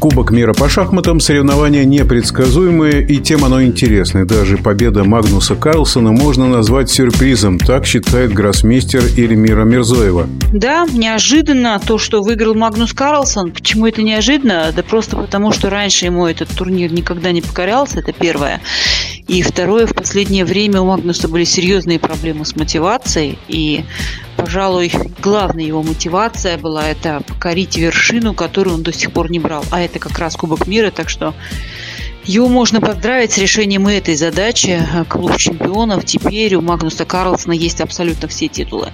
Кубок мира по шахматам – соревнование непредсказуемое, и тем оно интересное. Даже победа Магнуса Карлсона можно назвать сюрпризом, так считает гроссмейстер Эльмира Мирзоева. Да, неожиданно то, что выиграл Магнус Карлсон. Почему это неожиданно? Да просто потому, что раньше ему этот турнир никогда не покорялся, это первое. И второе, в последнее время у Магнуса были серьезные проблемы с мотивацией, и пожалуй, главная его мотивация была это покорить вершину, которую он до сих пор не брал. А это как раз Кубок мира, так что его можно поздравить с решением этой задачи. Клуб чемпионов теперь у Магнуса Карлсона есть абсолютно все титулы.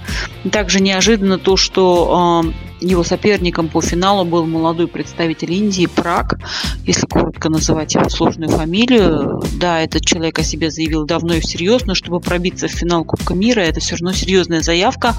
Также неожиданно то, что а, его соперником по финалу был молодой представитель Индии Прак, если коротко называть его сложную фамилию. Да, этот человек о себе заявил давно и всерьез, но чтобы пробиться в финал Кубка мира, это все равно серьезная заявка.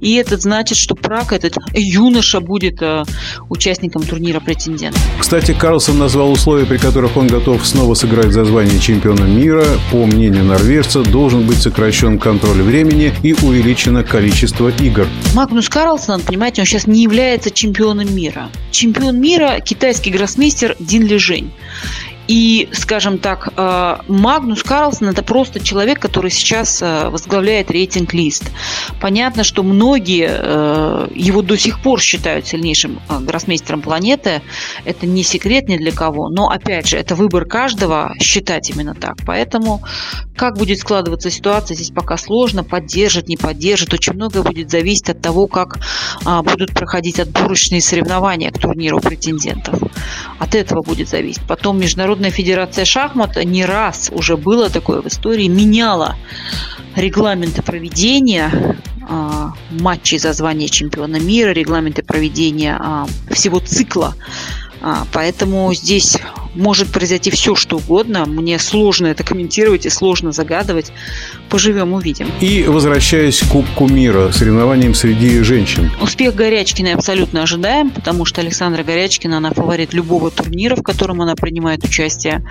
И это значит, что Прак, этот юноша, будет э, участником турнира претендент. Кстати, Карлсон назвал условия, при которых он готов снова сыграть за звание чемпиона мира. По мнению норвежца, должен быть сокращен контроль времени и увеличено количество игр. Магнус Карлсон, понимаете, он сейчас не является чемпионом мира. Чемпион мира – китайский гроссмейстер Дин Лежень. И, скажем так, э, Магнус Карлсон – это просто человек, который сейчас э, возглавляет рейтинг-лист. Понятно, что многие э, его до сих пор считают сильнейшим гроссмейстером планеты. Это не секрет ни для кого. Но, опять же, это выбор каждого считать именно так. Поэтому как будет складываться ситуация, здесь пока сложно. Поддержит, не поддержит. Очень многое будет зависеть от того, как будут проходить отборочные соревнования к турниру претендентов. От этого будет зависеть. Потом Международная федерация шахмата не раз уже было такое в истории, меняла регламенты проведения а, матчей за звание чемпиона мира, регламенты проведения а, всего цикла. А, поэтому здесь может произойти все, что угодно. Мне сложно это комментировать и сложно загадывать. Поживем, увидим. И возвращаясь к Кубку мира, соревнованиям среди женщин. Успех Горячкиной абсолютно ожидаем, потому что Александра Горячкина, она фаворит любого турнира, в котором она принимает участие.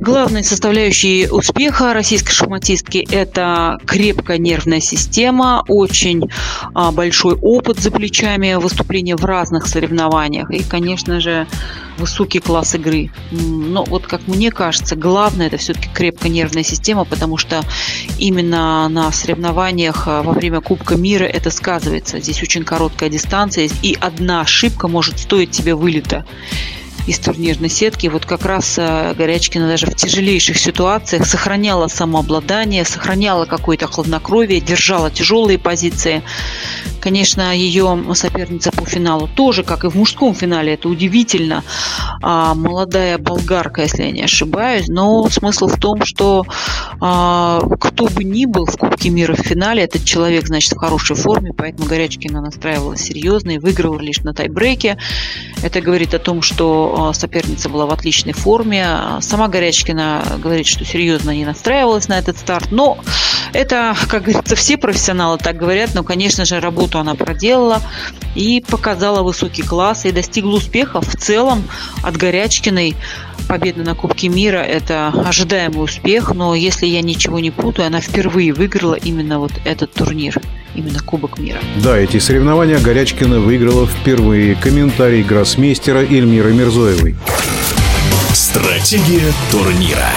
Главной составляющей успеха российской шахматистки – это крепкая нервная система, очень а, большой опыт за плечами, выступления в разных соревнованиях и, конечно же, высокий класс игры. Но вот как мне кажется, главное – это все-таки крепкая нервная система, потому что именно на соревнованиях а, во время Кубка мира это сказывается. Здесь очень короткая дистанция, и одна ошибка может стоить тебе вылета из турнирной сетки. Вот как раз э, Горячкина даже в тяжелейших ситуациях сохраняла самообладание, сохраняла какое-то хладнокровие, держала тяжелые позиции. Конечно, ее соперница по финалу тоже, как и в мужском финале, это удивительно. А, молодая болгарка, если я не ошибаюсь. Но смысл в том, что а, кто бы ни был в Кубке мира в финале, этот человек, значит, в хорошей форме, поэтому Горячкина настраивала серьезно и выигрывала лишь на тайбрейке. Это говорит о том, что а, соперница была в отличной форме. Сама Горячкина говорит, что серьезно не настраивалась на этот старт. Но это, как говорится, все профессионалы так говорят, но, конечно же, работу она проделала и показала высокий класс и достигла успеха в целом от Горячкиной. Победа на Кубке мира – это ожидаемый успех, но если я ничего не путаю, она впервые выиграла именно вот этот турнир именно Кубок мира. Да, эти соревнования Горячкина выиграла впервые. Комментарий гроссмейстера Эльмиры Мирзоевой. Стратегия турнира.